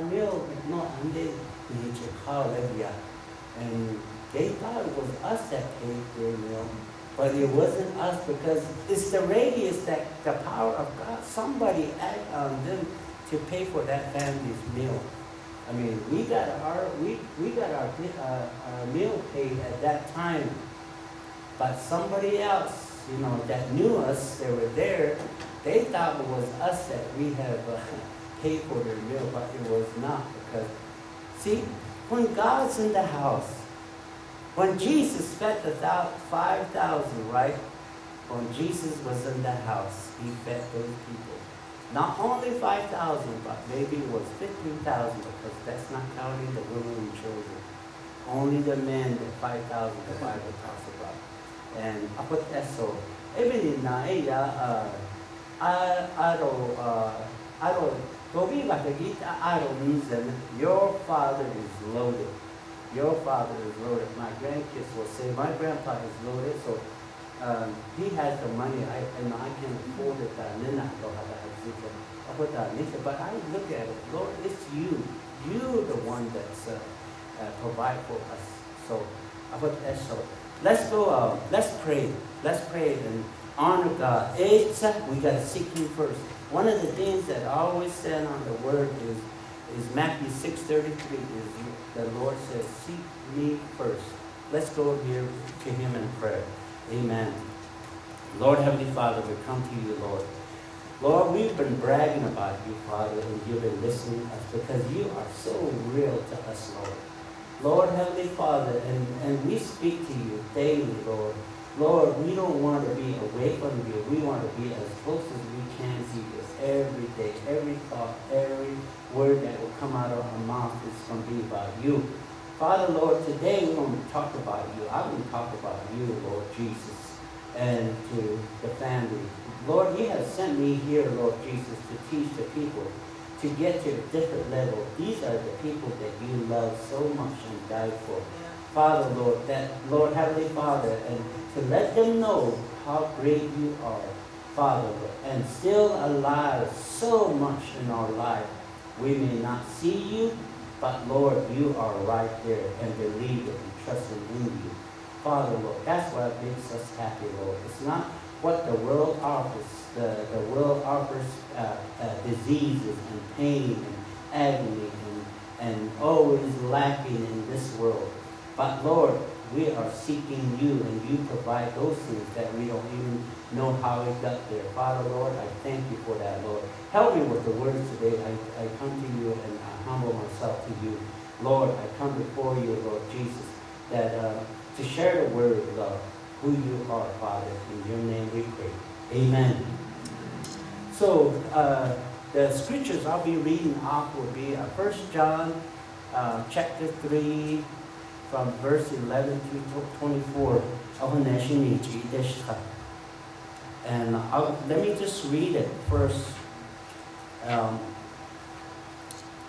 our meal. No, and they and they thought it was us that paid their meal. But it wasn't us because it's the radius that the power of God, somebody act on them to pay for that family's meal. I mean, we got our we, we got our, uh, our meal paid at that time, but somebody else, you know, that knew us, they were there, they thought it was us that we have uh, paid for their meal, but it was not because, see, when God's in the house, when Jesus fed the 5,000, right? When Jesus was in the house, he fed those people. Not only 5,000, but maybe it was 15,000 because that's not counting the women and children. Only the men, the 5,000 the Bible talks about. And I put that so. Even na iya, uh aro, tobi bakagita aro means that your father is loaded. Your father is loaded. My grandkids will say, my grandpa is loaded, so um, he has the money, I, and I can afford it. But I look at it, Lord, it's you. You're the one that's uh, uh, provide for us. So, so let's go. Uh, let's pray. Let's pray and honor God. It's, we gotta seek Him first. One of the things that I always said on the Word is is Matthew six thirty three. Is the Lord says, "Seek me first. Let's go here to Him in prayer. Amen. Lord Heavenly Father, we come to you, Lord. Lord, we've been bragging about you, Father, and you've been listening to us because you are so real to us, Lord. Lord Heavenly Father, and, and we speak to you daily, Lord. Lord, we don't want to be away from you. We want to be as close as we can to you every day. Every thought, every word that will come out of our mouth is going to be about you. Father, Lord, today we're going to talk about you. I want to talk about you, Lord Jesus, and to the family. Lord, you have sent me here, Lord Jesus, to teach the people to get to a different level. These are the people that you love so much and died for. Father, Lord, that Lord Heavenly Father, and to let them know how great you are, Father, Lord, and still alive so much in our life. We may not see you, but Lord, you are right there and believe it and trust in you. Father, Lord, that's what makes us happy, Lord. It's not what the world offers. The, the world offers uh, uh, diseases and pain and agony and, and always lacking in this world. But Lord, we are seeking you and you provide those things that we don't even know how it got there. Father, Lord, I thank you for that, Lord. Help me with the words today. I, I come to you and I humble myself to you. Lord, I come before you, Lord Jesus, that uh, to share the word, Lord, who you are, Father. In your name we pray. Amen. So, uh, the scriptures I'll be reading off will be uh, 1 John uh, chapter 3, from verse 11 to 24. And I'll, let me just read it first. Um,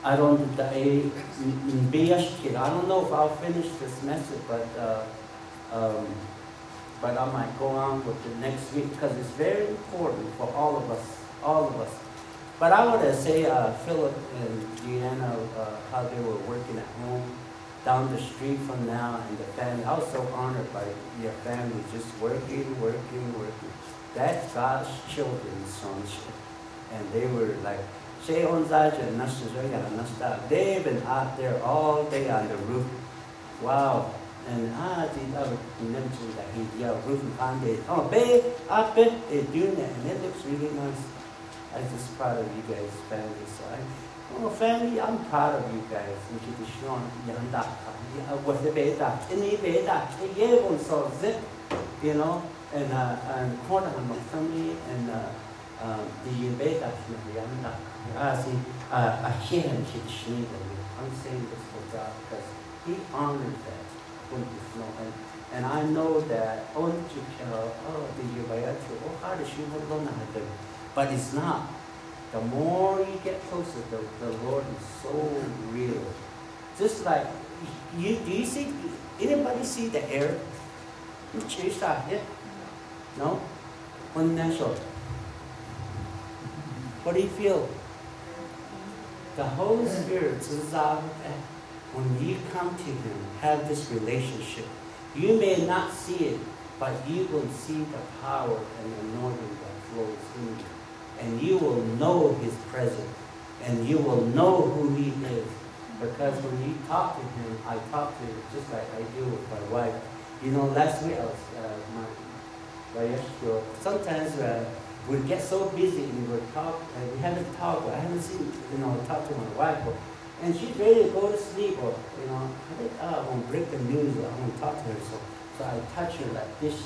I don't, I don't know if I'll finish this message, but uh, um, but I might go on with the next week because it's very important for all of us, all of us. But I want to say, uh, Philip and Deanna, uh, how they were working at home down the street from now and the family. I was so honored by your family, just working, working, working. That's God's children's sonship. And they were like, they've been out there all day on the roof. Wow. And ah, the other mentioned that he, yeah, roof and pond Oh, babe, up it, they're doing that. And it looks really nice. I'm just proud of you guys, family. So I, Oh, family, I'm proud of you guys. With the beta, in the beta, they gave so zip, you know, and uh, and corner of my family and uh, um, the beta, I see, I can't I'm saying this for God because He honors that when you know, and I know that oh, the oh, how does she But it's not the more you get closer, the, the Lord is so real. Just like, you, do you see, anybody see the air? You that hit? No? Unnatural. What do you feel? the Holy Spirit is out. When you come to Him, have this relationship. You may not see it, but you will see the power and anointing that flows in you. And you will know His presence. And you will know who He is. Because when you talk to Him, I talk to Him just like I do with my wife. You know, last week I was, uh, my, my sometimes uh, we get so busy and we talk, and we haven't talked, I haven't seen, you know, talk to my wife. But, and she's ready to go to sleep, or, you know, I think, oh, I want to break the news, or I want to talk to her. So, so I touch her like this,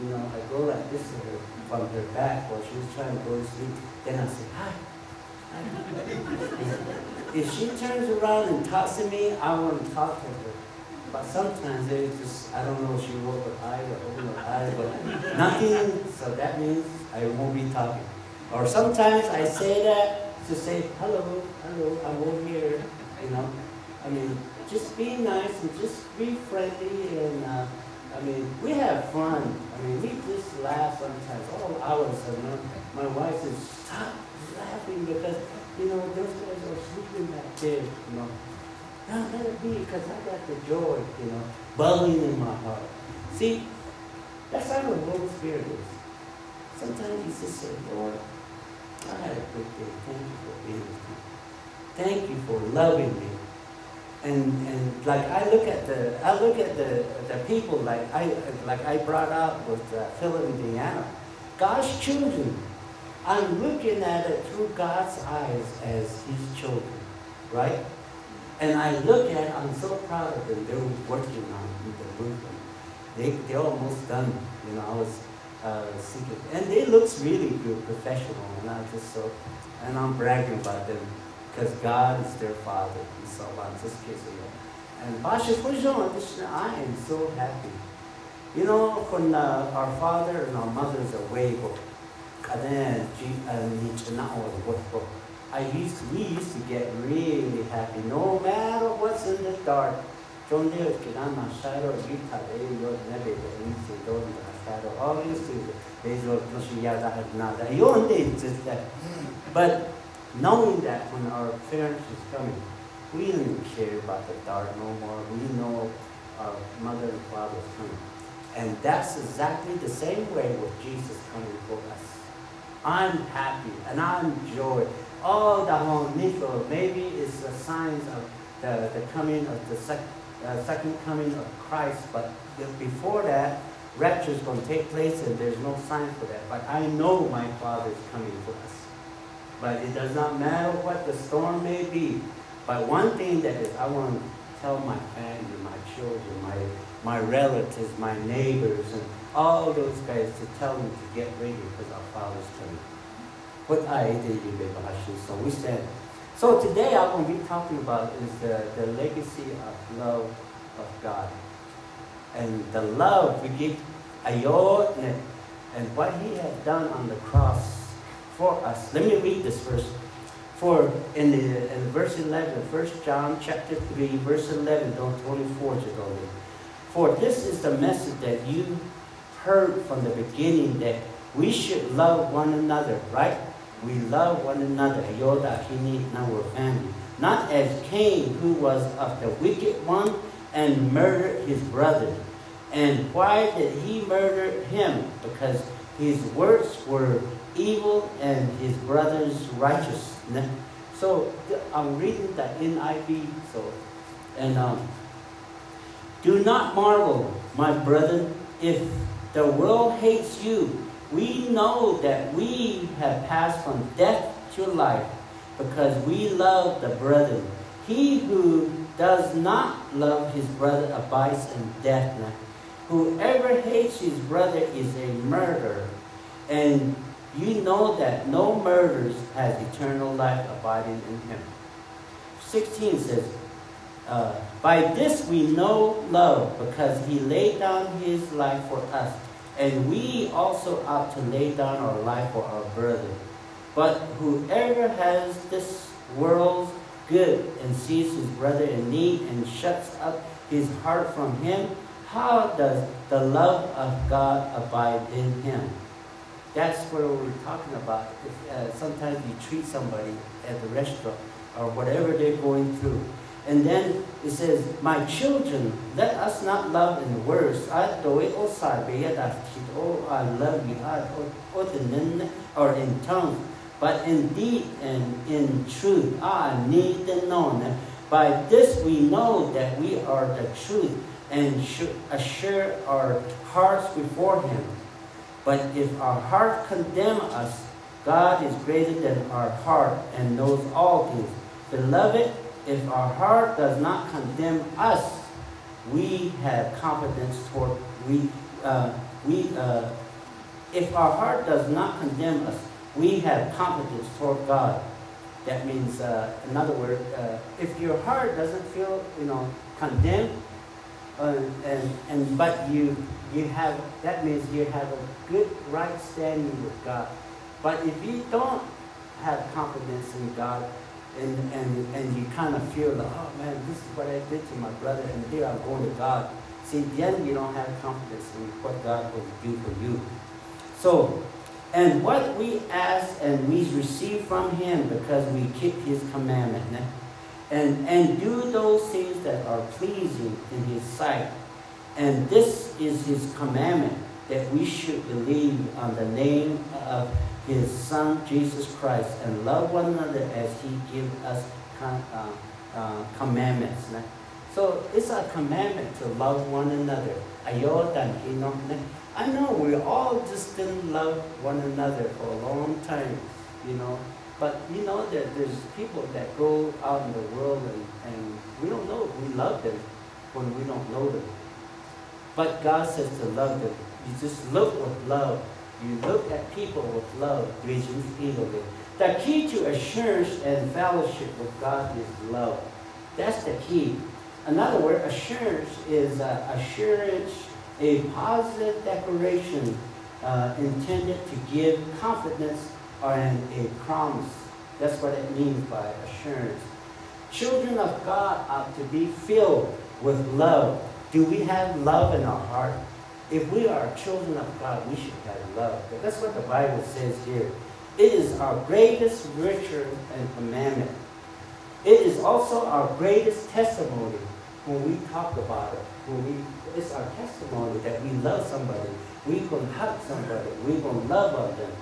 you know, I go like this to her from her back while she's trying to go to sleep. Then I say, hi. if she turns around and talks to me, I want to talk to her. But sometimes they just, I don't know if she rolled her eye or opened her eye, but nothing, so that means I won't be talking. Or sometimes I say that to say, hello, hello, I'm over here, you know. I mean, just be nice and just be friendly and, uh, I mean, we have fun. I mean, we just laugh sometimes, all hours. And my, my wife says, stop laughing because, you know, those guys are sleeping back there, you know. No, let it be because I got the joy, you know, bubbling in my heart. See, that's how the Holy Spirit is. Sometimes you just say, Lord, I had a good day. Thank you for being with me. Thank you for loving me. And and like I look at the I look at the the people like I like I brought up with uh, Philip and Deanna. God's children. I'm looking at it through God's eyes as His children, right? And I look at, I'm so proud of them. They're working on the movement. They, they're almost done. You know, I was uh. And they looks really good, professional, and I just so, and I'm bragging about them because God is their father. And so I'm just kissing them. And Basha I am so happy. You know, when uh, our father and our mothers are away, I used to, we used to get really happy no matter what's in the dark. John Leo, Kirana, Shiro, Gita, Eyo, Nebe, Nisi, Donda, Shiro, all these things, Ezo, Toshiyada, Nada, Yon just that. But knowing that when our parents is coming, we didn't care about the dark no more. We know our mother and father is coming. And that's exactly the same way with Jesus coming for us. I'm happy and I'm joy. All the whole maybe it's the signs of the, the coming of the second uh, second coming of Christ, but before that, rapture is going to take place and there's no sign for that. But I know my Father is coming for us. But it does not matter what the storm may be. But one thing that is, I want to tell my family, my children, my, my relatives, my neighbors, and all those guys to tell them to get ready because our Father's coming. What I did you So we said, so today I'm going to be talking about is the, the legacy of love of God. And the love we give Ayod and what he has done on the cross for us. Let me read this verse. For in, the, in verse 11, 1 John chapter 3, verse 11, don't 24 to go in. For this is the message that you heard from the beginning that we should love one another, right? we love one another, Yoda, Kini, our family. Not as Cain, who was of the wicked one and murdered his brother. And why did he murder him? Because his words were evil and his brother's righteousness. So I'm reading the NIV. So, and um, do not marvel, my brother, if the world hates you we know that we have passed from death to life because we love the brethren. He who does not love his brother abides in death. Whoever hates his brother is a murderer. And you know that no murderer has eternal life abiding in him. 16 says, uh, By this we know love, because he laid down his life for us and we also ought to lay down our life for our brother. But whoever has this world's good and sees his brother in need and shuts up his heart from him, how does the love of God abide in him? That's what we're talking about. If, uh, sometimes you treat somebody at the restaurant or whatever they're going through. And then it says, My children, let us not love in words. I love you, or in tongue, but in deed and in truth. I need to know. By this we know that we are the truth and should assure our hearts before Him. But if our heart condemn us, God is greater than our heart and knows all things. Beloved, if our heart does not condemn us, we have confidence toward we uh, we uh, if our heart does not condemn us, we have confidence toward God. That means, uh, in other words, uh, if your heart doesn't feel, you know, condemned, uh, and and but you you have that means you have a good right standing with God. But if you don't have confidence in God, and, and, and you kind of feel like, oh man, this is what I did to my brother, and here I'm going to God. See, then you don't have confidence in what God will do for you. So, and what we ask and we receive from Him because we keep His commandment, and, and do those things that are pleasing in His sight. And this is His commandment that we should believe on the name of his Son, Jesus Christ, and love one another as he gives us uh, uh, commandments. So it's a commandment to love one another. I know we all just didn't love one another for a long time, you know. But you know that there's people that go out in the world and, and we don't know if we love them when we don't know them. But God says to love them. You just look with love you look at people with love, vision, eagerly. The key to assurance and fellowship with God is love. That's the key. In other words, assurance is uh, assurance, a positive declaration uh, intended to give confidence and a promise. That's what it means by assurance. Children of God ought to be filled with love. Do we have love in our heart? If we are children of God, we should have love. That's what the Bible says here. It is our greatest virtue and commandment. It is also our greatest testimony when we talk about it. When we, it's our testimony that we love somebody. We can hug somebody. We will love on them.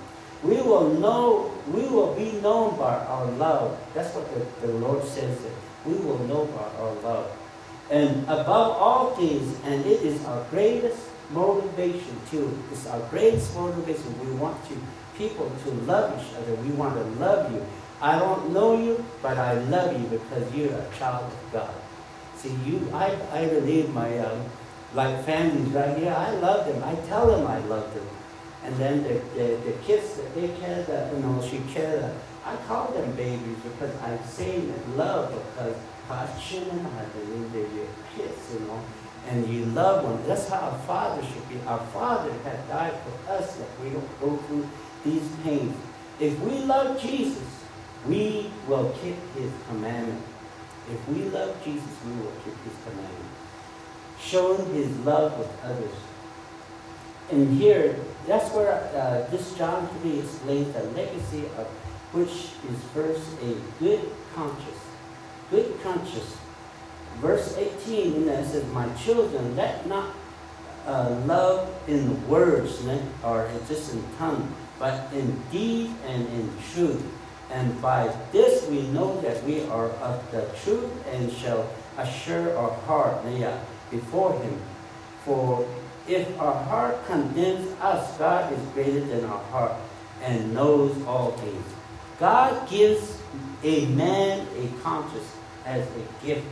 We will know, we will be known by our love. That's what the, the Lord says that we will know by our love. And above all things, and it is our greatest motivation too. It's our greatest motivation. We want to people to love each other. We want to love you. I don't know you, but I love you because you're a child of God. See, you, I, I believe my, um, like families right here, I love them. I tell them I love them. And then the, the, the kids they care that, you know, she care I call them babies because I'm saying that love because passion and I believe they're kids, you know and you love one. That's how a father should be. Our father had died for us that we don't go through these pains. If we love Jesus, we will keep his commandment. If we love Jesus, we will keep his commandment. Showing his love with others. And here, that's where uh, this John 3 explains the legacy of which is first a good conscience. Good conscience verse 18 you know, says, My children, let not uh, love in words or just in tongue, but in deed and in truth. And by this we know that we are of the truth and shall assure our heart before him. For if our heart condemns us, God is greater than our heart and knows all things. God gives a man a conscience as a gift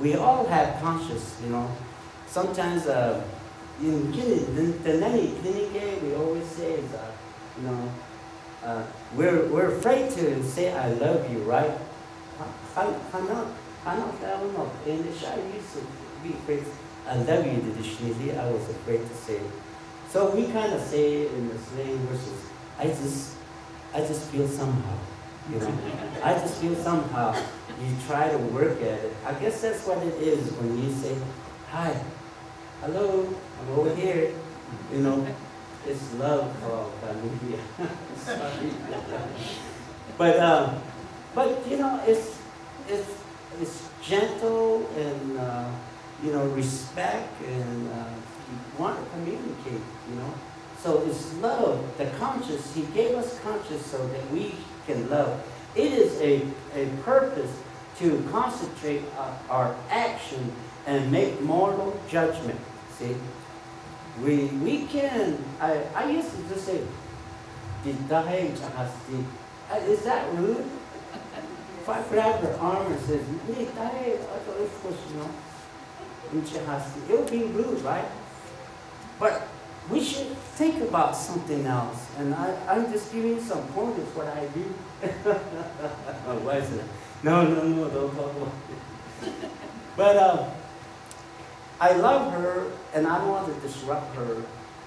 we all have conscience, you know. Sometimes uh, in clinic, we always say is, uh, you know, uh, we're, we're afraid to say I love you, right? In the shy used to afraid. I love you traditionally, I was afraid to say. So we kind of say in the slang verses, I just, I just feel somehow, you know. I just feel somehow you try to work at it. I guess that's what it is when you say, hi, hello, I'm over here. You know, it's love called familia. but um, but you know, it's it's it's gentle and uh, you know respect and uh, you want to communicate. You know, so it's love. The conscious. He gave us conscious so that we can love. It is a a purpose to concentrate our, action and make moral judgment. See, we we can. I I used to just say, "Did uh, Is that rude? If I grab her arm and says, it would be rude, right? But we should think about something else. And I, I'm just giving you some pointers what I do. My wife's like, no, no, no, don't talk about it. But uh, I love her, and I don't want to disrupt her,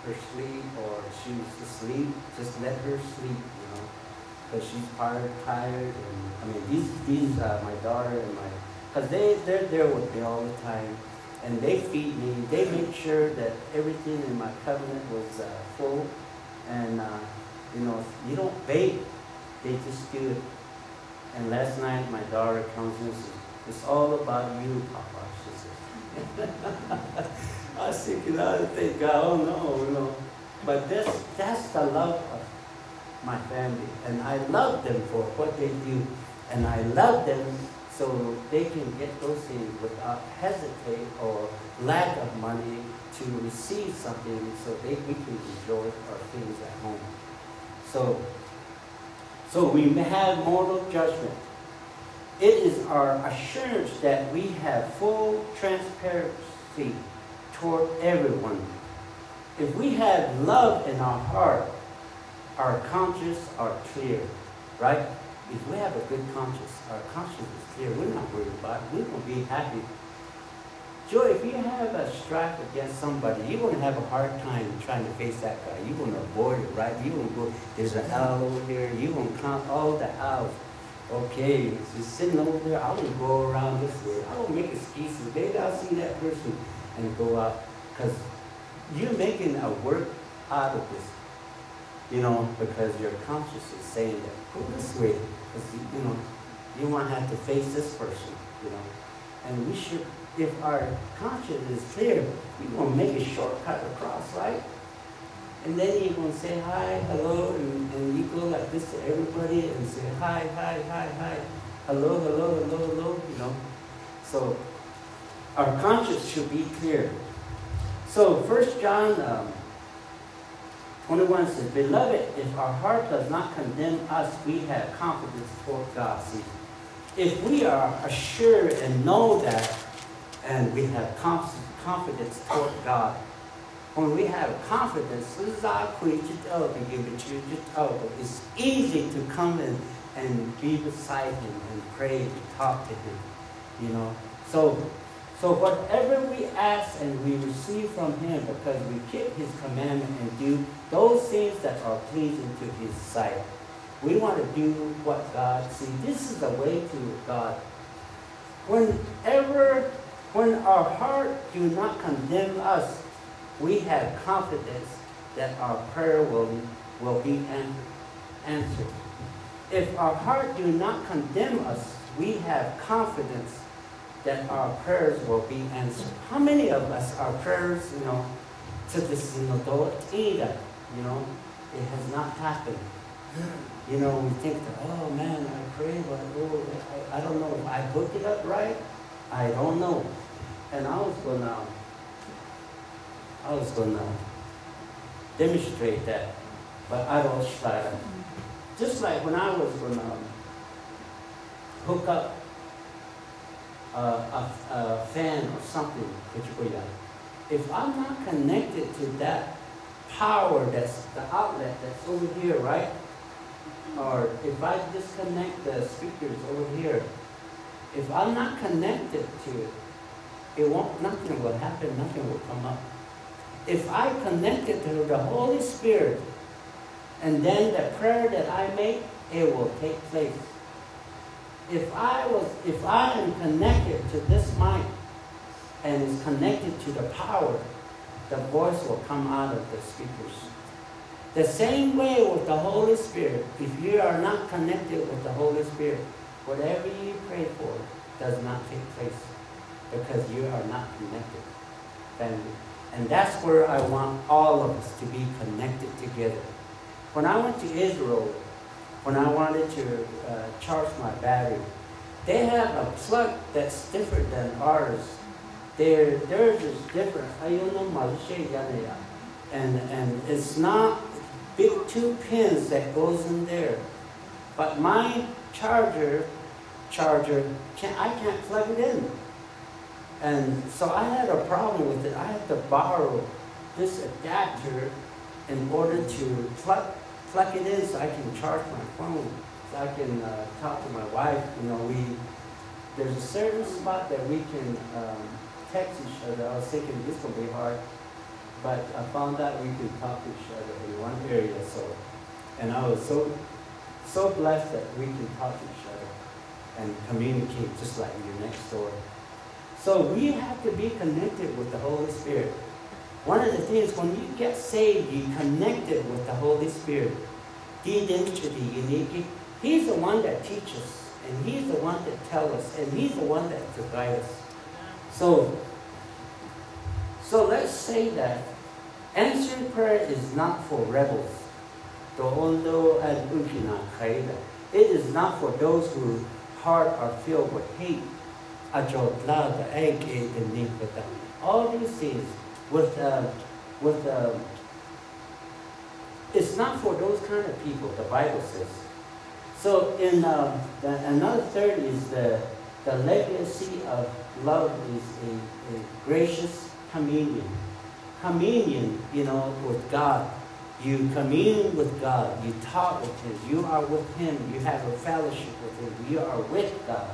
her sleep, or she's asleep. Just let her sleep you know, because she's tired, tired, and I mean these these uh, my daughter and my because they they're there with me all the time, and they feed me. They make sure that everything in my covenant was uh, full, and uh, you know you don't bake, they just do it. And last night my daughter comes and says, "It's all about you, Papa." She says. I was thinking, I think, oh no, know. But that's that's the love of my family. And I love them for what they do. And I love them so they can get those things without hesitate or lack of money to receive something so they, we can enjoy our things at home. So, so we have moral judgment. It is our assurance that we have full transparency toward everyone. If we have love in our heart, our conscience are clear, right? If we have a good conscience, our conscience is clear, we're not worried about it. We're going to be happy. Joy, if you have a strife against somebody, you're going to have a hard time trying to face that guy. You're going to avoid it, right? You're going to go, there's an owl over here. You're going to count all oh, the owls. Okay, so sitting over there, I will go around this way. I will make excuses. Maybe I'll see that person and go out. Because you're making a work out of this you know, because your conscience is saying that, go this way, because, you know, you want to have to face this person, you know. And we should, if our conscience is clear, we're going to make a shortcut across, right? And then you're going to say hi, hello, and, and you go like this to everybody and say hi, hi, hi, hi, hello, hello, hello, hello, you know. So our conscience should be clear. So First John um, 21 says, Beloved, if our heart does not condemn us, we have confidence toward God. See, if we are assured and know that, and we have confidence toward God, when we have confidence, it's easy to come in and be beside Him and pray and talk to Him. You know, so so whatever we ask and we receive from him because we keep his commandment and do those things that are pleasing to his sight. We want to do what God sees. This is the way to God. Whenever, when our heart do not condemn us, we have confidence that our prayer will, will be answered. If our heart do not condemn us, we have confidence that our prayers will be answered. How many of us, our prayers, you know, you know, either, you know, it has not happened. You know, we think that, oh man, I pray, but oh, I, I don't know I booked it up right. I don't know. And I was gonna, I was gonna demonstrate that, but I don't start. Just like when I was gonna hook up uh, a, a, fan or something, if I'm not connected to that power that's the outlet that's over here, right? Or if I disconnect the speakers over here, if I'm not connected to it, it won't, nothing will happen, nothing will come up. If I connect it to the Holy Spirit, and then the prayer that I make, it will take place if I was, if I am connected to this mic and is connected to the power, the voice will come out of the speakers. The same way with the Holy Spirit, if you are not connected with the Holy Spirit, whatever you pray for does not take place because you are not connected, family. And that's where I want all of us to be connected together. When I went to Israel, when I wanted to uh, charge my battery, they have a plug that's different than ours. Their, theirs is different. And, and it's not big two pins that goes in there. But my charger, charger, can, I can't plug it in. And so I had a problem with it. I had to borrow this adapter in order to plug, plug it in so I can charge my phone, so I can uh, talk to my wife. You know, we there's a certain spot that we can um, text each other. I was thinking this will be hard, but I found out we can talk to each other in one area. So, and I was so so blessed that we can talk to each other and communicate just like you're next door. So we have to be connected with the Holy Spirit. One of the things when you get saved, you connected with the Holy Spirit. The identity, unique. He's the one that teaches, and He's the one that tells us, and He's the one that guides us. So, so let's say that answering prayer is not for rebels. It is not for those whose heart are filled with hate all these things with uh, with uh, it's not for those kind of people. The Bible says. So in uh, the, another third is the the legacy of love is a, a gracious communion. Communion, you know, with God. You commune with God. You talk with Him. You are with Him. You have a fellowship with Him. You are with God.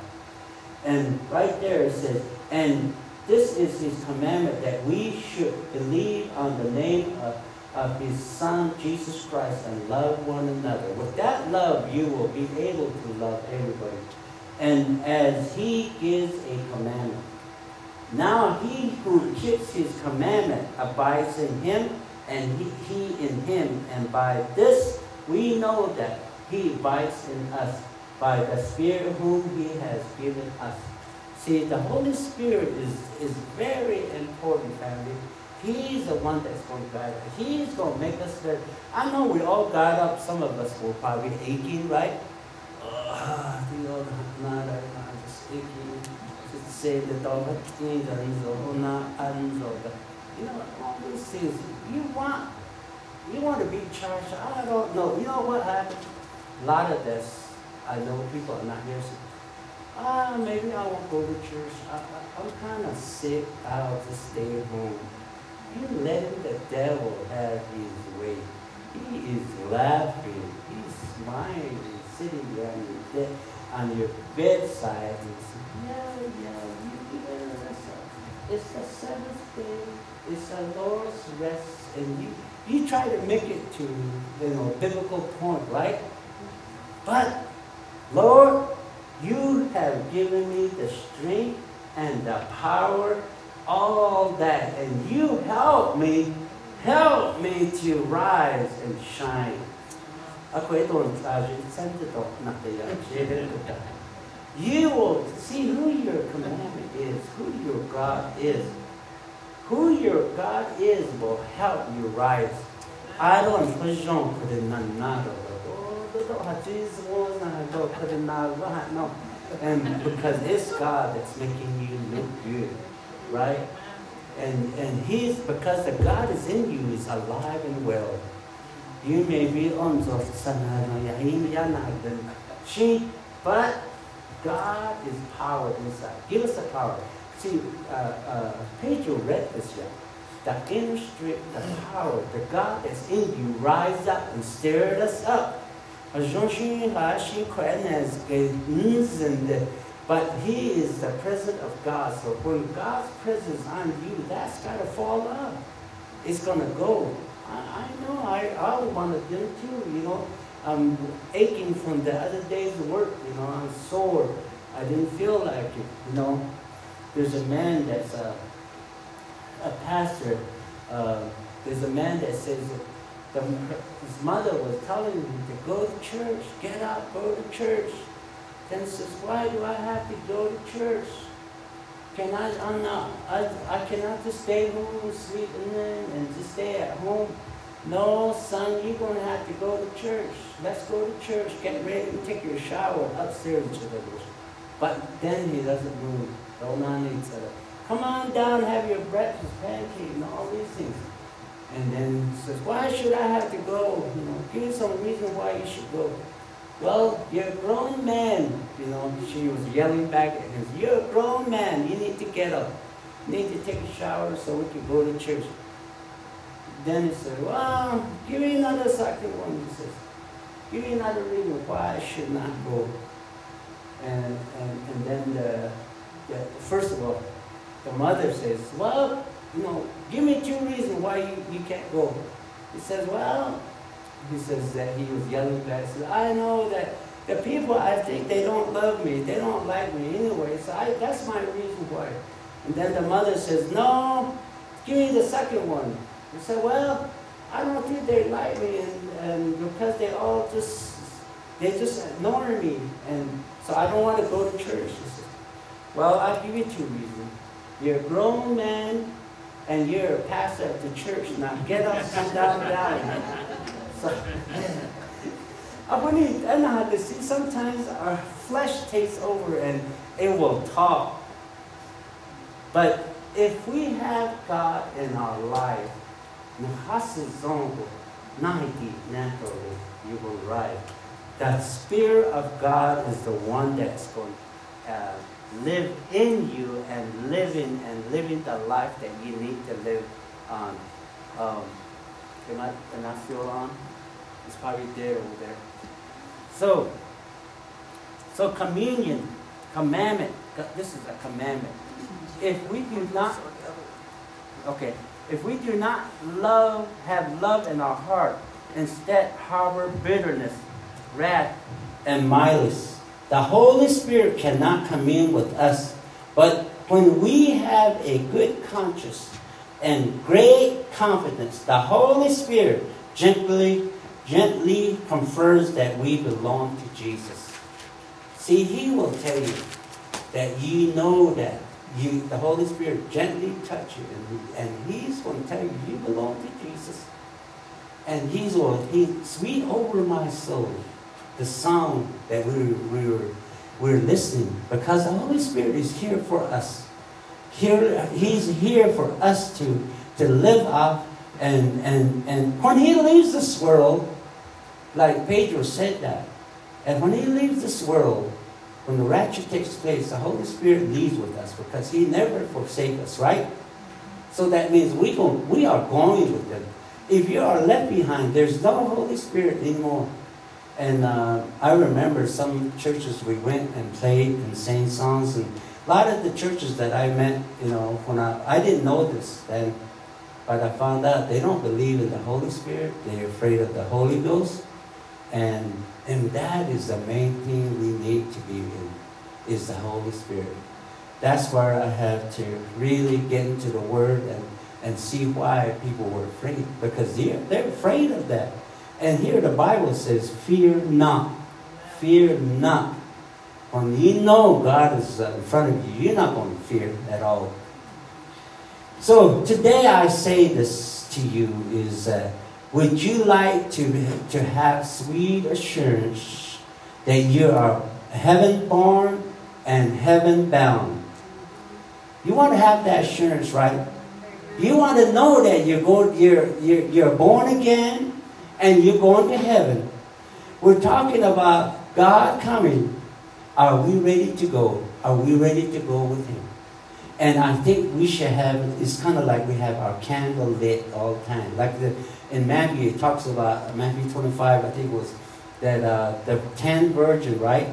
And right there it says, and this is his commandment that we should believe on the name of, of his son, Jesus Christ, and love one another. With that love, you will be able to love everybody. And as he gives a commandment. Now he who keeps his commandment abides in him, and he, he in him. And by this we know that he abides in us by the Spirit whom He has given us. See, the Holy Spirit is, is very important, family. He's the one that's going to guide us. He's going to make us better. I know we all got up. Some of us were probably aching, right? You know, know, all these things. You want, you want to be charged. I don't know. You know what happened? A lot of this I know people are not here. So, ah, maybe I won't go to church. I, I, I'm kind of sick. I'll just stay at home. You let the devil have his way. He is laughing. He's smiling, sitting there on your, bed, on your bedside. Yeah, yeah, you, you better rest up. It's the seventh day. It's the Lord's rest. And you, you try to make it to, you know, a biblical point, right? But Lord, you have given me the strength and the power, all that, and you help me, help me to rise and shine. You will see who your commandment is, who your God is. Who your God is will help you rise. I don't push on for the no. And because it's God that's making you look good, right? And and He's because the God is in you is alive and well. You may be on the she, but God is power inside. Give us the power. See, uh, uh, Pedro read this yet. The inner strength, the power, the God that's in you rise up and stir us up but he is the presence of God. So when God's presence on you, that's got to fall out. It's going to go. I, know, I, I want to do too, you know. I'm aching from the other day's work, you know, I'm sore. I didn't feel like it, you know. There's a man that's a, a pastor. Uh, there's a man that says, the, his mother was telling him to go to church, get up, go to church. then says, why do I have to go to church? Can I, I'm not, I, I cannot just stay home and sleep and just stay at home. No, son, you're going to have to go to church. Let's go to church. Get ready take your shower upstairs to the But then he doesn't move. Each. Come on down, have your breakfast, pancake, and all these things. And then he says, why should I have to go? You know, give me some reason why you should go. Well, you're a grown man. You know, she was yelling back at him. You're a grown man. You need to get up. You need to take a shower so we can go to church. Then he said, well, give me another second one. He says, give me another reason why I should not go. And, and, and then the, the, first of all, the mother says, well, you know, give me two reasons why you, you can't go. He says, well, he says that he was yelling back. He says, I know that the people, I think they don't love me. They don't like me anyway. So I, that's my reason why. And then the mother says, no, give me the second one. He said, well, I don't think they like me and, and because they all just, they just ignore me. And so I don't want to go to church. He said, well, I'll give you two reasons. You're a grown man and you're a pastor at the church. Now get up and down, down. Know how to see sometimes our flesh takes over and it will talk. But if we have God in our life, naturally you will rise. That Spirit of God is the one that's going to uh, live in you and living and living the life that you need to live on. Um, can I, can I feel on? It's probably dead over there. So, so communion, commandment. This is a commandment. If we do not, okay, if we do not love, have love in our heart, instead harbor bitterness, wrath, and malice, the Holy Spirit cannot commune with us. But when we have a good conscience and great confidence, the Holy Spirit gently gently confers that we belong to Jesus. See, He will tell you that you know that you, the Holy Spirit gently touch you, and, and He's going to tell you you belong to Jesus. And He's going, He sweet over my soul, the sound that we, we were we're listening because the Holy Spirit is here for us. Here, He's here for us to, to live up and, and, and when He leaves this world, like Pedro said that. And when he leaves this world, when the rapture takes place, the Holy Spirit leaves with us because he never forsakes us, right? So that means we, go, we are going with him. If you are left behind, there's no Holy Spirit anymore. And uh, I remember some churches we went and played and sang songs. And a lot of the churches that I met, you know, when I, I didn't know this then, but I found out they don't believe in the Holy Spirit. They're afraid of the Holy Ghost. And, and that is the main thing we need to be in, is the Holy Spirit. That's where I have to really get into the Word and, and see why people were afraid. Because they're, they're afraid of that. And here the Bible says, fear not. Fear not. When you know God is uh, in front of you, you're not going to fear at all. So today I say this to you is that would you like to, to have sweet assurance that you are heaven born and heaven bound? You want to have that assurance, right? You want to know that you're, going, you're, you're, you're born again and you're going to heaven. We're talking about God coming. Are we ready to go? Are we ready to go with Him? And I think we should have, it, it's kind of like we have our candle lit all the time. Like the, in Matthew, it talks about, Matthew 25, I think it was, that uh, the ten virgins, right,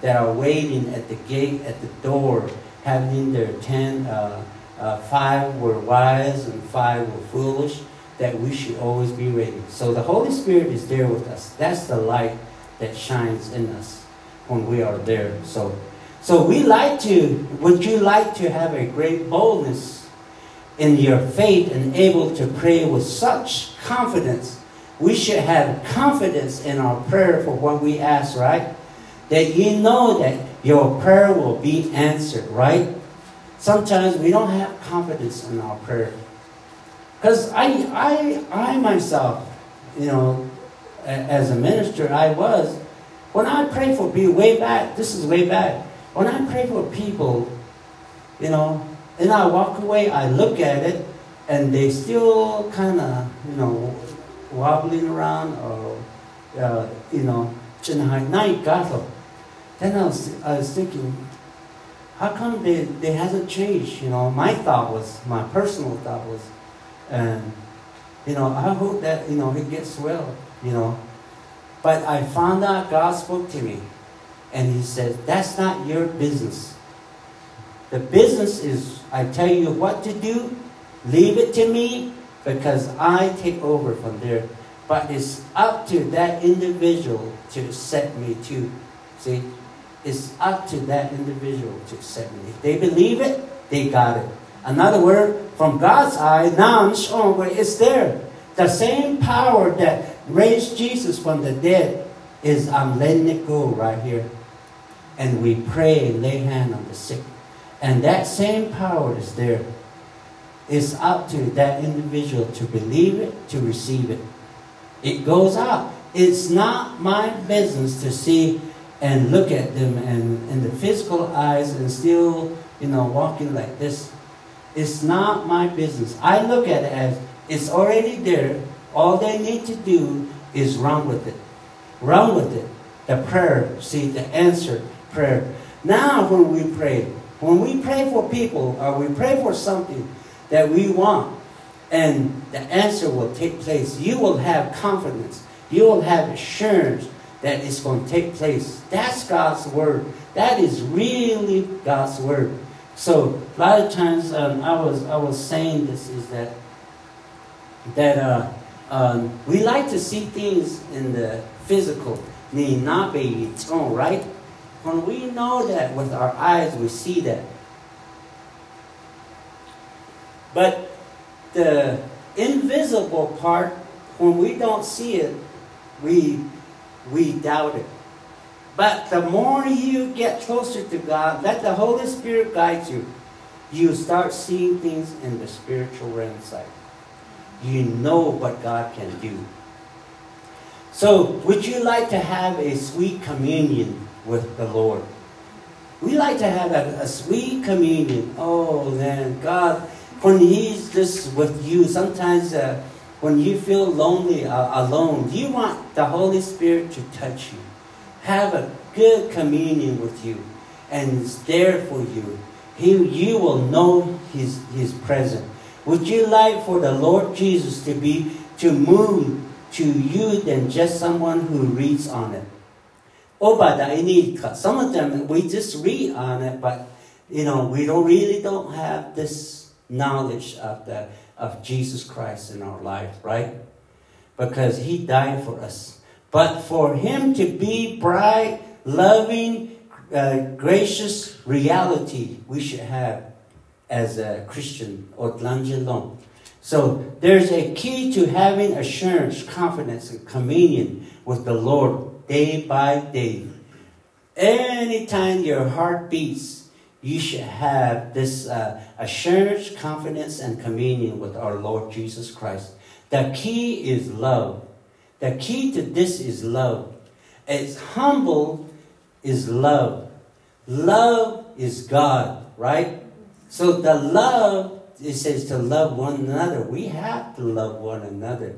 that are waiting at the gate, at the door, having their ten, uh, uh, five were wise and five were foolish, that we should always be ready. So the Holy Spirit is there with us. That's the light that shines in us when we are there. So, so we like to, would you like to have a great boldness in your faith and able to pray with such confidence. We should have confidence in our prayer for what we ask, right? that you know that your prayer will be answered, right? Sometimes we don't have confidence in our prayer. Because I, I, I myself, you know, as a minister, I was, when I pray for people, way back, this is way back, when I pray for people, you know, and I walk away, I look at it, and they still kind of, you know, wobbling around or, uh, you know, then I was, I was thinking, how come they, they hasn't changed? You know, my thought was, my personal thought was, and, you know, I hope that, you know, it gets well, you know. But I found out God spoke to me, and He said, that's not your business. The business is, I tell you what to do, leave it to me, because I take over from there. But it's up to that individual to set me to. See, it's up to that individual to set me. If they believe it, they got it. Another word, from God's eye, now shown where it's there. The same power that raised Jesus from the dead is I'm letting it go right here. And we pray and lay hand on the sick. And that same power is there. It's up to that individual to believe it, to receive it. It goes out. It's not my business to see and look at them and in the physical eyes and still, you know, walking like this. It's not my business. I look at it as it's already there. All they need to do is run with it. Run with it. The prayer, see, the answer prayer. Now, when we pray, when we pray for people or we pray for something, that we want, and the answer will take place. You will have confidence. You will have assurance that it's going to take place. That's God's word. That is really God's word. So a lot of times um, I was I was saying this is that that uh, um, we like to see things in the physical, need not be its own, right? When we know that with our eyes, we see that. But the invisible part, when we don't see it, we, we doubt it. But the more you get closer to God, let the Holy Spirit guide you, you start seeing things in the spiritual realm side. You know what God can do. So, would you like to have a sweet communion with the Lord? We like to have a, a sweet communion. Oh man, God when He's just with you, sometimes uh, when you feel lonely, uh, alone, you want the Holy Spirit to touch you. Have a good communion with you, and it's there for you. He, you will know His, His presence. Would you like for the Lord Jesus to be to move to you than just someone who reads on it? I some of them we just read on it, but you know we don't really don't have this knowledge of, the, of Jesus Christ in our life, right? Because he died for us. But for him to be bright, loving, uh, gracious reality we should have as a Christian or Tlangelong. So there's a key to having assurance, confidence, and communion with the Lord day by day. Anytime your heart beats, you should have this uh, assurance, confidence, and communion with our Lord Jesus Christ. The key is love. The key to this is love. It's humble is love. Love is God, right? So the love, it says to love one another. We have to love one another,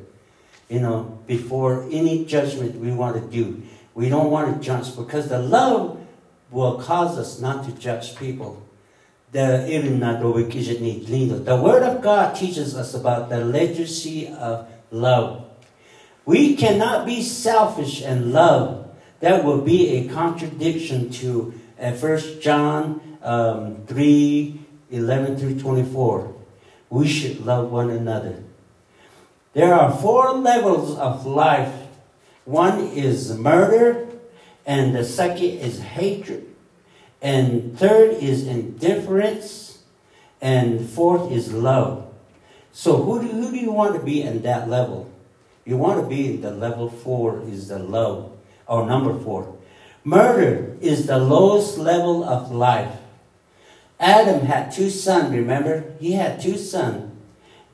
you know, before any judgment we want to do. We don't want to judge because the love will cause us not to judge people. The the Word of God teaches us about the legacy of love. We cannot be selfish and love. That will be a contradiction to uh, 1 John um, 3 11 through 24. We should love one another. There are four levels of life one is murder, and the second is hatred, and third is indifference, and fourth is love. So who do, who do you want to be in that level? You want to be in the level four is the love, or number four. Murder is the lowest level of life. Adam had two sons, remember? He had two sons.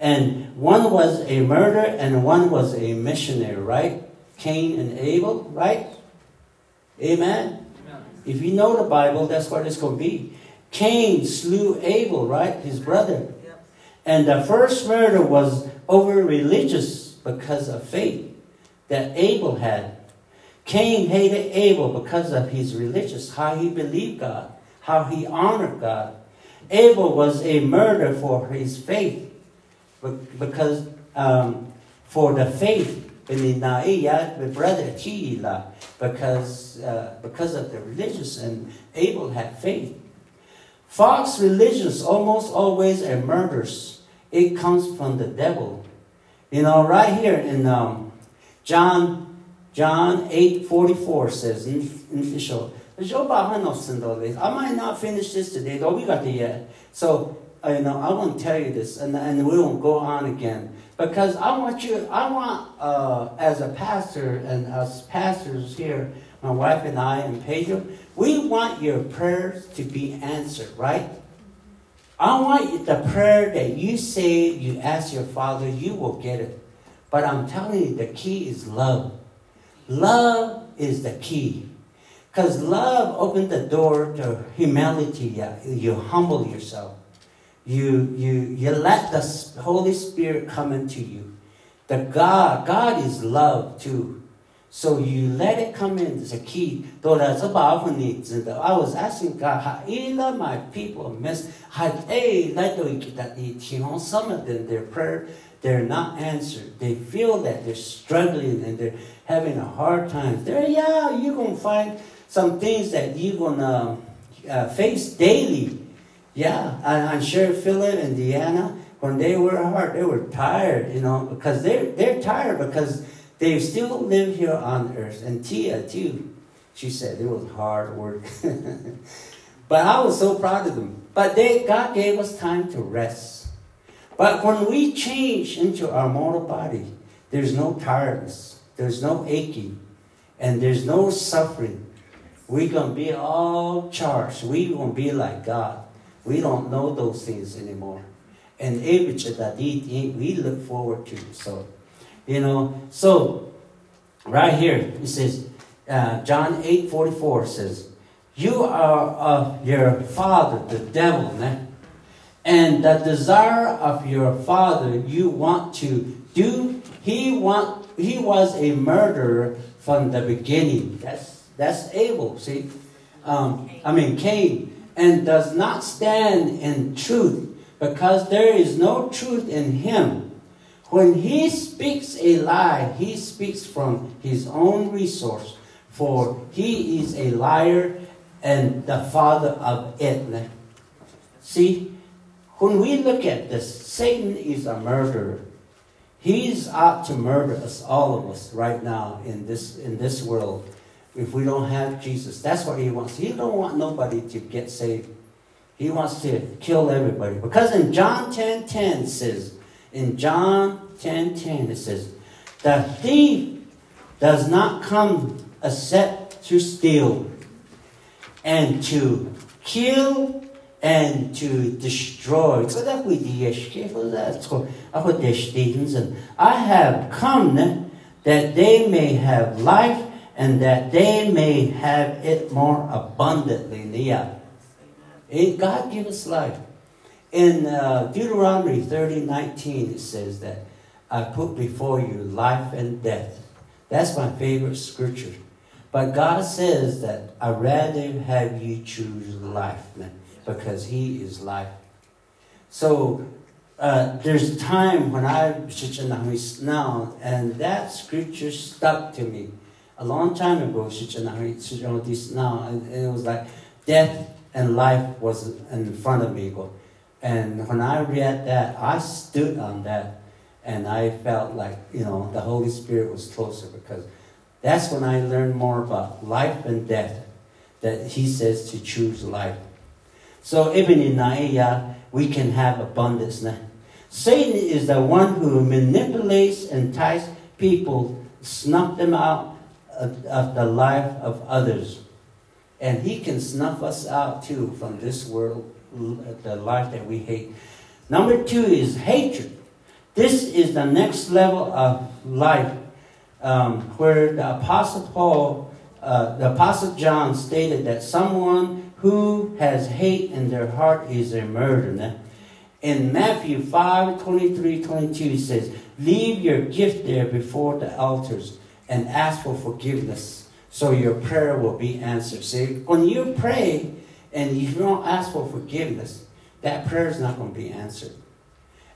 And one was a murderer and one was a missionary, right? Cain and Abel, right? Amen? Amen. If you know the Bible, that's what it's going to be. Cain slew Abel, right? His brother. Yep. And the first murder was over religious because of faith that Abel had. Cain hated Abel because of his religious, how he believed God, how he honored God. Abel was a murderer for his faith because um, for the faith in the Naeya the brother because uh, because of the religious and Abel had faith. False religions almost always are murders. It comes from the devil. You know, right here in um, John John 8 44 says. I might not finish this today, though we got the yet. So, uh, you know, I want to tell you this, and, and we won't go on again. Because I want you, I want, uh, as a pastor and us pastors here, my wife and I and Pedro, we want your prayers to be answered, right? I want the prayer that you say you ask your Father, you will get it. But I'm telling you, the key is love. Love is the key. Because love opens the door to humility. You humble yourself. You, you, you let the Holy Spirit come into you. The God, God is love too. So you let it come in. It's a key. I was asking God, how my people miss, how they let some of them, their prayer, they're not answered. They feel that they're struggling and they're having a hard time. There, yeah, you're going to find some things that you're going to uh, face daily. Yeah, I, I'm sure Philip and Deanna, when they were hard, they were tired, you know, because they're, they're tired because they still live here on earth. And Tia, too, she said it was hard work. but I was so proud of them. But they, God gave us time to rest. But when we change into our mortal body, there's no tiredness, there's no aching, and there's no suffering. We're going to be all charged. We're going to be like God. We don't know those things anymore. And we look forward to. So, you know, so right here it says, uh, John 8 44 says, You are of your father, the devil. And the desire of your father you want to do, he want he was a murderer from the beginning. That's that's Abel, see? Um, I mean Cain and does not stand in truth because there is no truth in him. When he speaks a lie, he speaks from his own resource, for he is a liar and the father of it. See, when we look at this, Satan is a murderer. He's out to murder us, all of us, right now in this in this world if we don't have Jesus. That's what he wants. He don't want nobody to get saved. He wants to kill everybody. Because in John 10 10 says, in John 10 10 it says, the thief does not come except to steal and to kill and to destroy. So that we I have come that they may have life and that they may have it more abundantly. Yeah. God give us life. In uh, Deuteronomy 30, 19, it says that I put before you life and death. That's my favorite scripture. But God says that i rather have you choose life because He is life. So uh, there's a time when I now, and that scripture stuck to me a long time ago, this now, it was like death and life was in front of me. And when I read that, I stood on that, and I felt like you know the Holy Spirit was closer because that's when I learned more about life and death. That He says to choose life. So even in Naiya, we can have abundance. Now, Satan is the one who manipulates, entices people, snuff them out of, of the life of others. And He can snuff us out too from this world, the life that we hate. Number two is hatred. This is the next level of life um, where the Apostle Paul, uh, the Apostle John stated that someone who has hate in their heart is a murderer. In Matthew 5 23 22, he says, Leave your gift there before the altars and ask for forgiveness so your prayer will be answered. See, when you pray and you don't ask for forgiveness, that prayer is not going to be answered.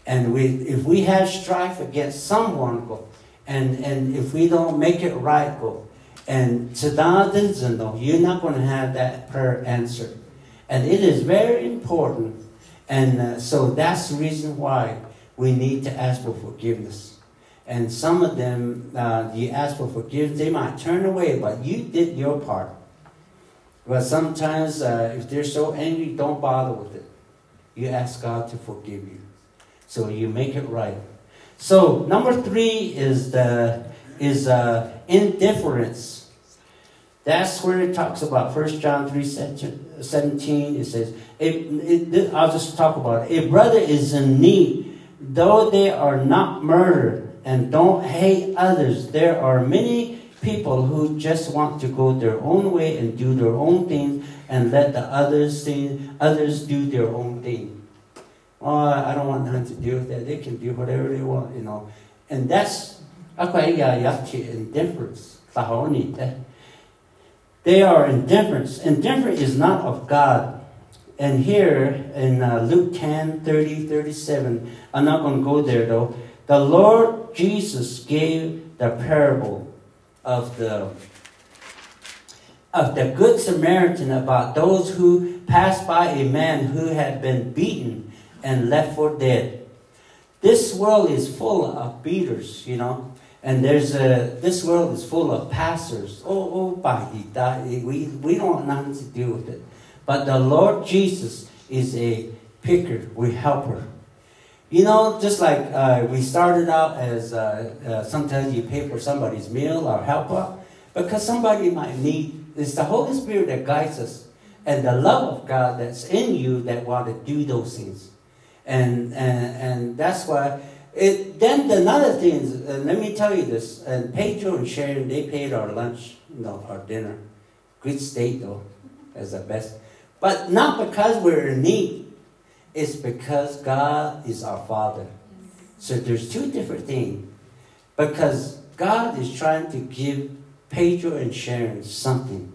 And we, if we have strife against someone, go, and, and if we don't make it right, go, and though, you're not going to have that prayer answered. And it is very important. And uh, so that's the reason why we need to ask for forgiveness. And some of them, uh, you ask for forgiveness, they might turn away, but you did your part. But sometimes, uh, if they're so angry, don't bother with it. You ask God to forgive you. So you make it right. So number three is the is uh, indifference. That's where it talks about 1 John 3 17. It says, I'll just talk about it. A brother is in need, though they are not murdered and don't hate others. There are many people who just want to go their own way and do their own thing and let the others thing, others do their own thing. Oh, I don't want nothing to do with that. They can do whatever they want, you know. And that's indifference. They are indifference. Indifference is not of God. And here in uh, Luke 10 30, 37, I'm not going to go there though. The Lord Jesus gave the parable of the of the good Samaritan about those who passed by a man who had been beaten and left for dead. This world is full of beaters, you know, and there's a this world is full of pastors. Oh, oh, we we don't have nothing to do with it. But the Lord Jesus is a picker, we helper. You know, just like uh, we started out as uh, uh, sometimes you pay for somebody's meal or help out because somebody might need. It's the Holy Spirit that guides us, and the love of God that's in you that want to do those things, and and and that's why. It, then another thing is, uh, let me tell you this, and Pedro and Sharon, they paid our lunch, you know, our dinner. Great steak though, as the best. But not because we're in need. It's because God is our Father. So there's two different things. Because God is trying to give Pedro and Sharon something.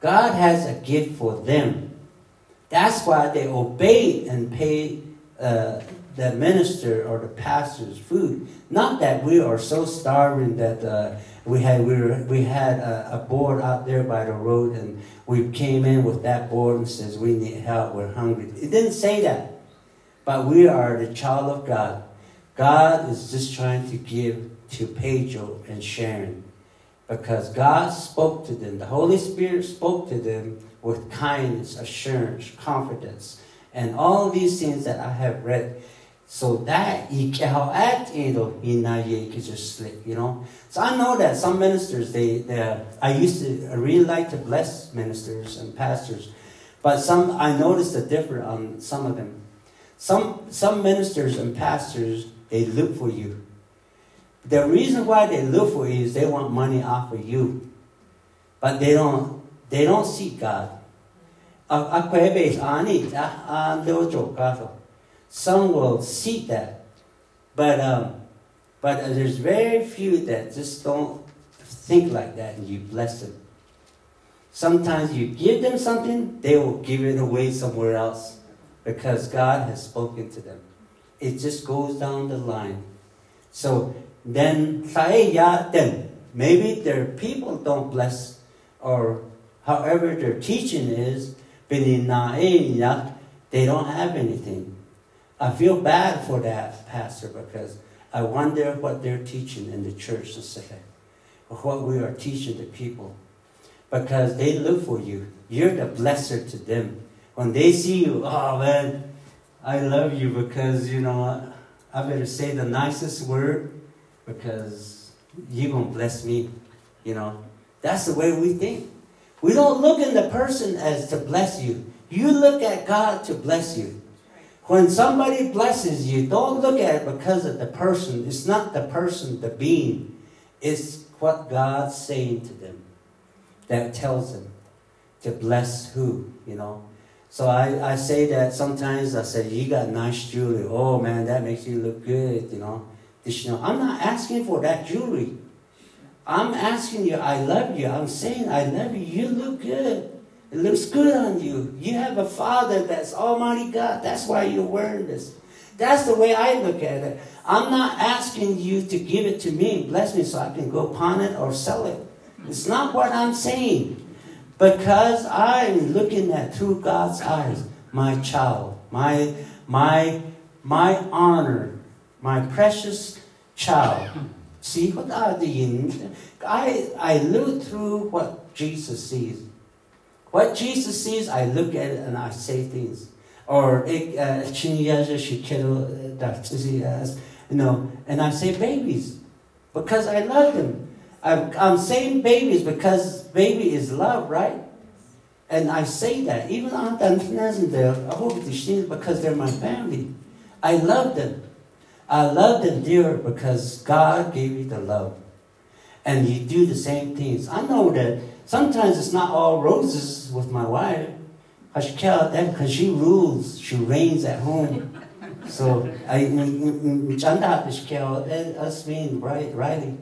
God has a gift for them. That's why they obeyed and paid uh, the minister or the pastor's food. Not that we are so starving that uh, we had we, were, we had a, a, board out there by the road and we came in with that board and says we need help, we're hungry. It didn't say that. But we are the child of God. God is just trying to give to Pedro and Sharon because God spoke to them. The Holy Spirit spoke to them with kindness, assurance, confidence, and all these things that I have read. So that you can't act you know. So I know that some ministers they, they I used to I really like to bless ministers and pastors, but some I noticed a difference on some of them. Some some ministers and pastors they look for you. The reason why they look for you is they want money off of you, but they don't they don't seek God. Some will seek that, but um, but there's very few that just don't think like that, and you bless them. Sometimes you give them something, they will give it away somewhere else because God has spoken to them. It just goes down the line. So then, then maybe their people don't bless, or however their teaching is, they don't have anything. I feel bad for that pastor because I wonder what they're teaching in the church today, what we are teaching the people. Because they look for you. You're the blesser to them. When they see you, oh man, I love you because, you know, I better say the nicest word because you're going to bless me, you know. That's the way we think. We don't look in the person as to bless you. You look at God to bless you. When somebody blesses you, don't look at it because of the person. It's not the person, the being. It's what God's saying to them that tells them to bless who, you know. So I, I say that sometimes I say, you got nice jewelry. Oh man, that makes you look good, you know. You know. I'm not asking for that jewelry. I'm asking you, I love you. I'm saying, I love you. You look good. It looks good on you. You have a father that's Almighty God. That's why you're wearing this. That's the way I look at it. I'm not asking you to give it to me, bless me so I can go pawn it or sell it. It's not what I'm saying. Because I'm looking at through God's eyes, my child, my my my honor, my precious child. See what I I I look through what Jesus sees. What Jesus sees, I look at it and I say things. Or uh, ik uh, you know, and I say babies because I love them. I'm, saying babies because baby is love, right? And I say that even on I hope because they're my family. I love them. I love them dear because God gave me the love. And you do the same things. I know that Sometimes it's not all roses with my wife. I should tell that Because she rules, she reigns at home. So I and us right Riley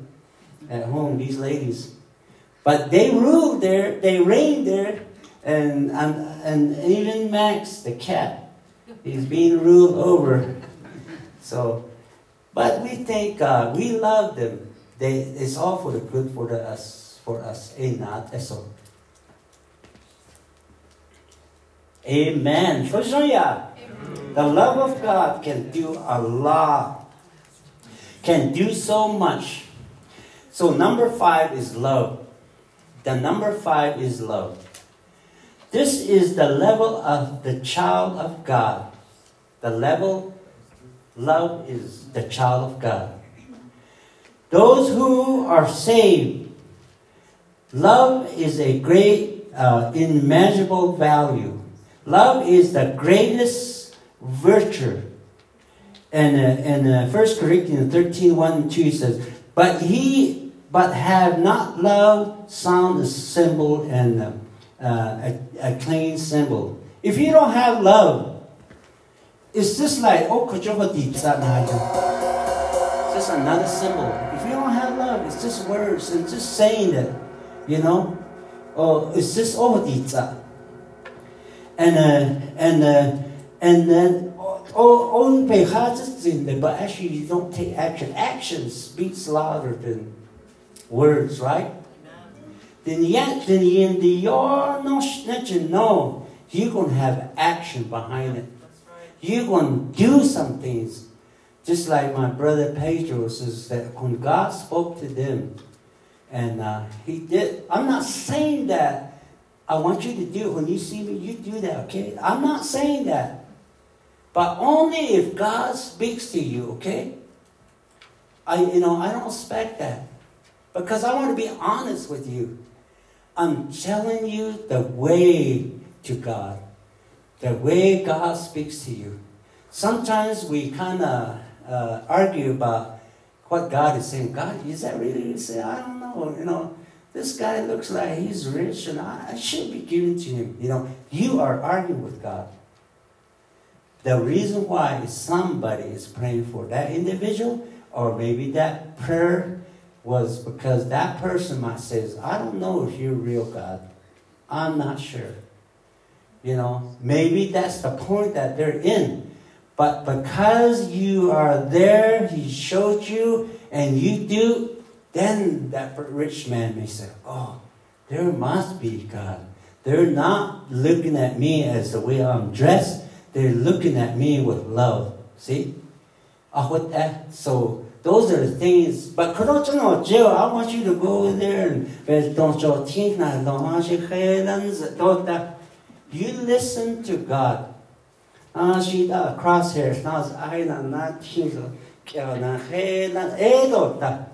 at home, these ladies. But they rule there, they reign there, and and, and even Max, the cat, is being ruled over. So but we thank God, we love them. They it's all for the good for the us for us in that eso. Amen. Amen. The love of God can do a lot, can do so much. So, number five is love. The number five is love. This is the level of the child of God. The level, love is the child of God. Those who are saved Love is a great, uh, immeasurable value. Love is the greatest virtue. And uh, in uh, 1 Corinthians 13, 1 and 2 says, But he, but have not love, sound a cymbal and uh, a, a clean cymbal. If you don't have love, it's just like, oh, it's just another cymbal. If you don't have love, it's just words and just saying it. You know, oh, it's just all pizza. And uh, and uh, and then all pay but actually you don't take action. Action speaks louder than words, right? Then yet, then in the you're no snitching, no, you're gonna have action behind it. You're gonna do some things. Just like my brother Pedro says that when God spoke to them, and uh, he did. I'm not saying that I want you to do. When you see me, you do that, okay? I'm not saying that. But only if God speaks to you, okay? I, you know, I don't expect that. Because I want to be honest with you. I'm telling you the way to God. The way God speaks to you. Sometimes we kind of uh, argue about what God is saying. God, is that really? say, I don't know. You know, this guy looks like he's rich and I, I should be giving to him. You know, you are arguing with God. The reason why somebody is praying for that individual, or maybe that prayer was because that person might say, I don't know if you're real God. I'm not sure. You know, maybe that's the point that they're in. But because you are there, He showed you, and you do, then that rich man may say, Oh, there must be God. They're not looking at me as the way I'm dressed, they're looking at me with love. See? Ah, that, so those are the things. But Jill, I want you to go there and don't you listen to God. 안시다 크라스헬 나스 아이나 나 킹스 깨어나 헤나 에도다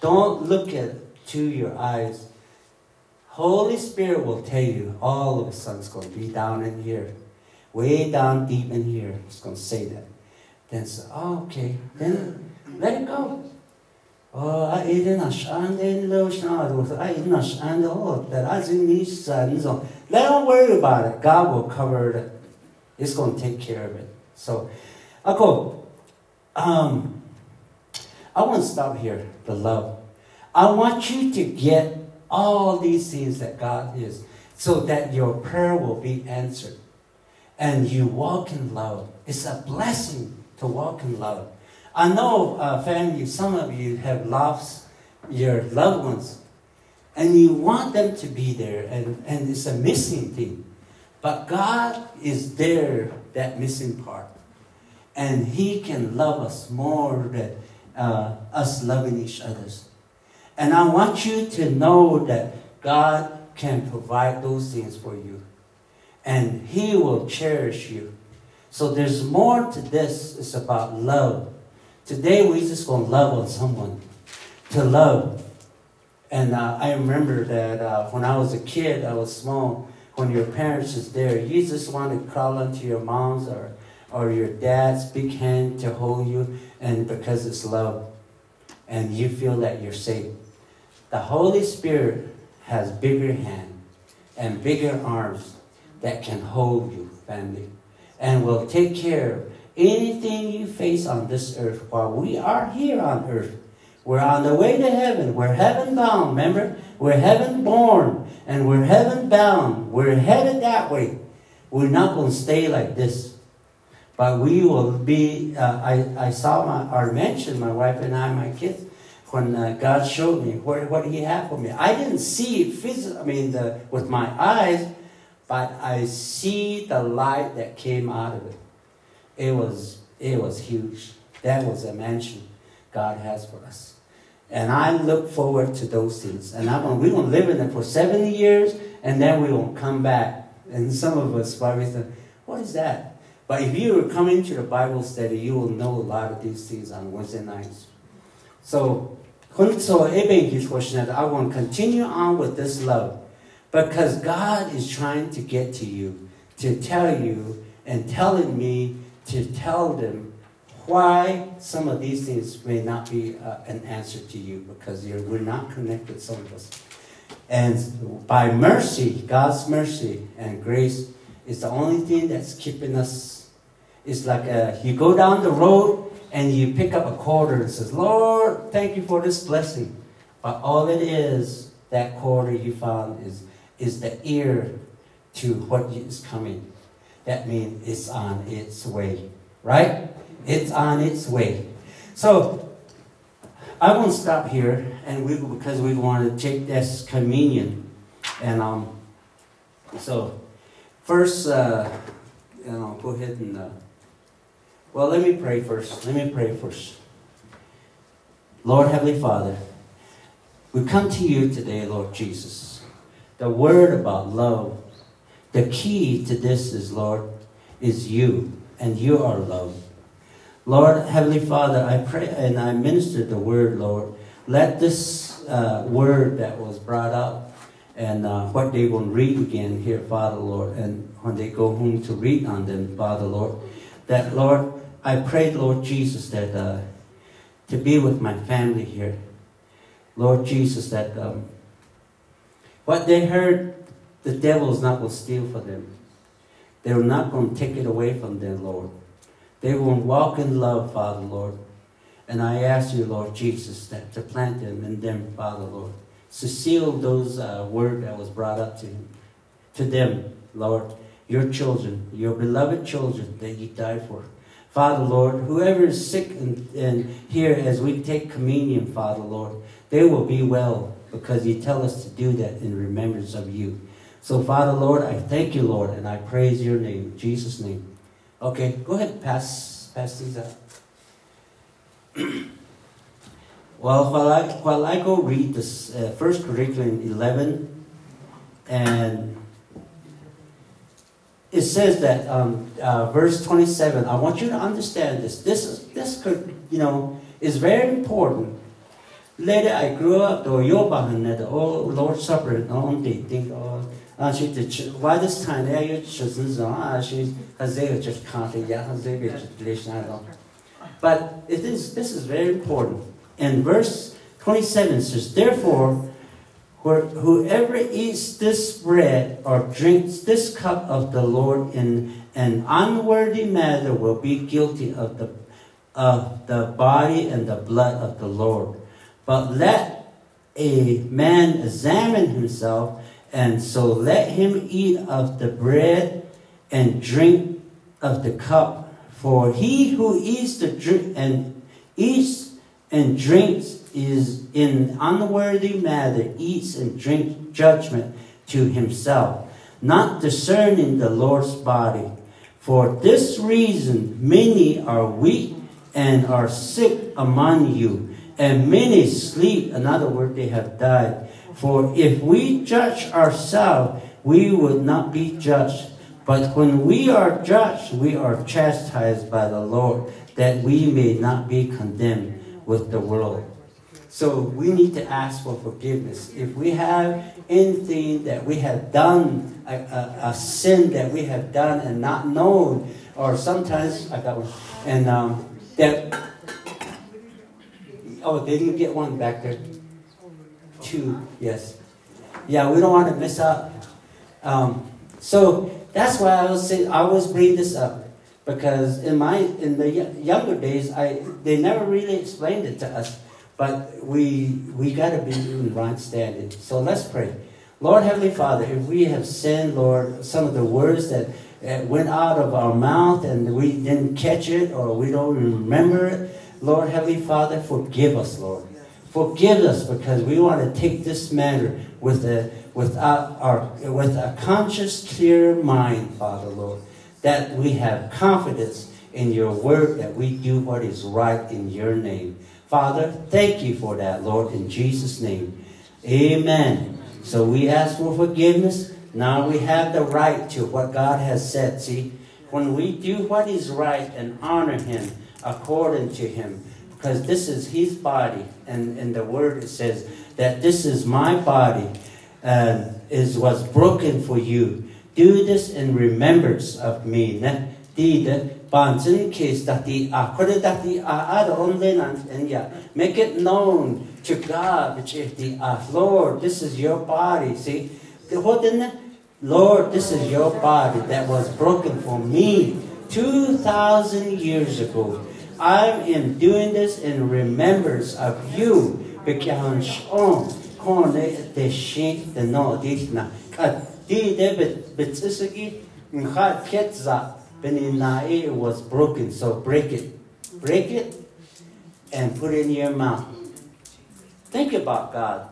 Don't look at to your eyes. Holy Spirit will tell you all of a sudden it's going to be down in here, way down deep in here. It's going to say that. Then say, oh, okay. Then let it go. Oh, I didn't understand the I didn't understand the all. that I didn't need to Don't worry about it. God will cover it it's going to take care of it. So, go. Um, I want to stop here. The love. I want you to get all these things that God is, so that your prayer will be answered, and you walk in love. It's a blessing to walk in love. I know, uh, family, some of you have lost your loved ones, and you want them to be there, and, and it's a missing thing. But God is there, that missing part. And He can love us more than uh, us loving each other. And I want you to know that God can provide those things for you. And He will cherish you. So there's more to this. It's about love. Today we just to love on someone. To love. And uh, I remember that uh, when I was a kid, I was small, when your parents is there, you just want to crawl into your mom's or, or your dad's big hand to hold you, and because it's love, and you feel that you're safe. The Holy Spirit has bigger hand and bigger arms that can hold you, family, and will take care of anything you face on this earth while we are here on earth. We're on the way to heaven. We're heaven bound, remember? We're heaven born and we're heaven bound. We're headed that way. We're not going to stay like this. But we will be, uh, I, I saw my, mentioned my wife and I, my kids, when uh, God showed me what, what He had for me. I didn't see it physically, I mean, the, with my eyes, but I see the light that came out of it. It was, it was huge. That was a mansion God has for us. And I look forward to those things. And I'm, we're going to live in it for 70 years, and then we will come back. And some of us probably think, what is that? But if you come into the Bible study, you will know a lot of these things on Wednesday nights. So so I want to continue on with this love because God is trying to get to you, to tell you and telling me to tell them why some of these things may not be uh, an answer to you because we're not connected, some of us. And by mercy, God's mercy and grace is the only thing that's keeping us. It's like uh, you go down the road and you pick up a quarter and says, Lord, thank you for this blessing. But all it is, that quarter you found is, is the ear to what is coming. That means it's on its way, right? It's on its way. So I won't stop here, and we because we want to take this communion, and um, so first, uh, you know, go ahead and. Uh, well, let me pray first. Let me pray first. Lord Heavenly Father, we come to you today, Lord Jesus. The word about love, the key to this is, Lord, is you, and you are love. Lord Heavenly Father, I pray and I minister the word, Lord. Let this uh, word that was brought up and uh, what they will read again here, Father, Lord, and when they go home to read on them, Father, Lord, that, Lord, I pray, Lord Jesus, that uh, to be with my family here. Lord Jesus, that um, what they heard, the devil is not going to steal for them. They're not going to take it away from them, Lord. They will walk in love, Father, Lord. And I ask you, Lord Jesus, that to plant them in them, Father, Lord. To seal those uh, word that was brought up to him, to them, Lord, your children, your beloved children that you died for. Father, Lord, whoever is sick and, and here as we take communion, Father, Lord, they will be well because you tell us to do that in remembrance of you. So, Father, Lord, I thank you, Lord, and I praise your name, Jesus' name. Okay, go ahead, pass, pass these out. well, while I, while I go read this uh, 1 Corinthians 11 and it says that um, uh, verse 27 i want you to understand this this is this could you know is very important Later, I grew up, the Lord's Supper, no one they think, oh, why this time, she has can't, yeah, has But it is, this is very important. In verse 27 says, Therefore, whoever eats this bread or drinks this cup of the Lord in an unworthy manner will be guilty of the, of the body and the blood of the Lord. But let a man examine himself, and so let him eat of the bread and drink of the cup. For he who eats the drink and eats and drinks is in unworthy manner eats and drinks judgment to himself, not discerning the Lord's body. For this reason, many are weak and are sick among you and many sleep. In other words, they have died. For if we judge ourselves, we would not be judged. But when we are judged, we are chastised by the Lord, that we may not be condemned with the world. So we need to ask for forgiveness. If we have anything that we have done, a, a, a sin that we have done and not known, or sometimes I got one, and um, that Oh, they didn't get one back there. Two, yes. Yeah, we don't want to miss out. Um, so that's why I was saying I always bring this up because in my in the younger days, I they never really explained it to us, but we we got to be in right standing. So let's pray. Lord Heavenly Father, if we have sinned, Lord, some of the words that went out of our mouth and we didn't catch it or we don't remember it, Lord Heavenly Father, forgive us, Lord. Forgive us because we want to take this matter with a, with our, our, with a conscious, clear mind, Father, Lord, that we have confidence in your word that we do what is right in your name. Father, thank you for that, Lord, in Jesus' name. Amen. So we ask for forgiveness. Now we have the right to what God has said. See, when we do what is right and honor Him, according to him. Because this is his body. And in the word it says that this is my body uh, is was broken for you. Do this in remembrance of me. Ne? case that the that the make it known to God which if the Lord this is your body see the Lord this is your body that was broken for me 2000 years ago I am doing this in remembrance of you. Because on kone de shin de no ditna. Kat di de bit bitsisigi nkha ketza beninae was broken. So break it. Break it and put it in your mouth. Think about God.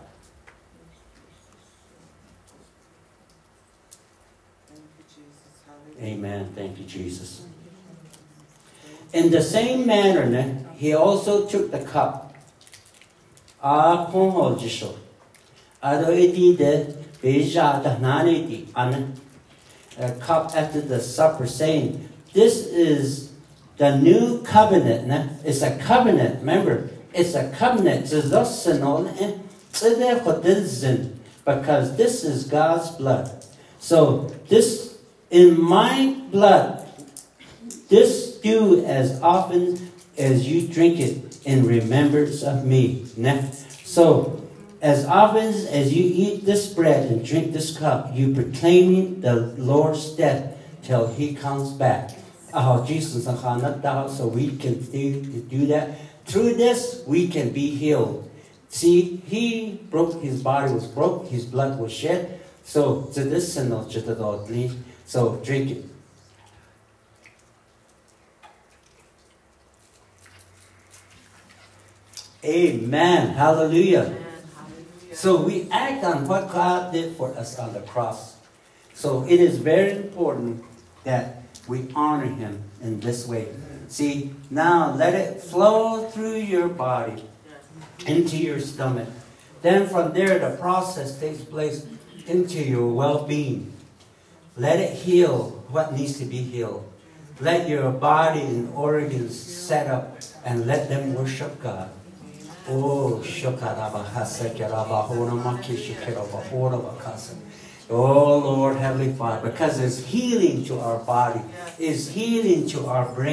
Amen. Thank you, Jesus. In the same manner, he also took the cup. Di an a cup after the supper, saying, This is the new covenant. It's a covenant. Remember, it's a covenant. Eh? Because this is God's blood. So this in my blood, this do as often as you drink it in remembrance of me. So, as often as you eat this bread and drink this cup, you proclaiming the Lord's death till he comes back. Oh, Jesus, so we can do, that. Through this, we can be healed. See, he broke, his body was broke, his blood was shed. So, so drink it. Amen. Hallelujah. So we act on what God did for us on the cross. So it is very important that we honor Him in this way. See, now let it flow through your body into your stomach. Then from there, the process takes place into your well being. Let it heal what needs to be healed. Let your body and organs set up and let them worship God. Oh. Oh Lord, Heavenly Father, because it's healing to our body, it's healing to our brain.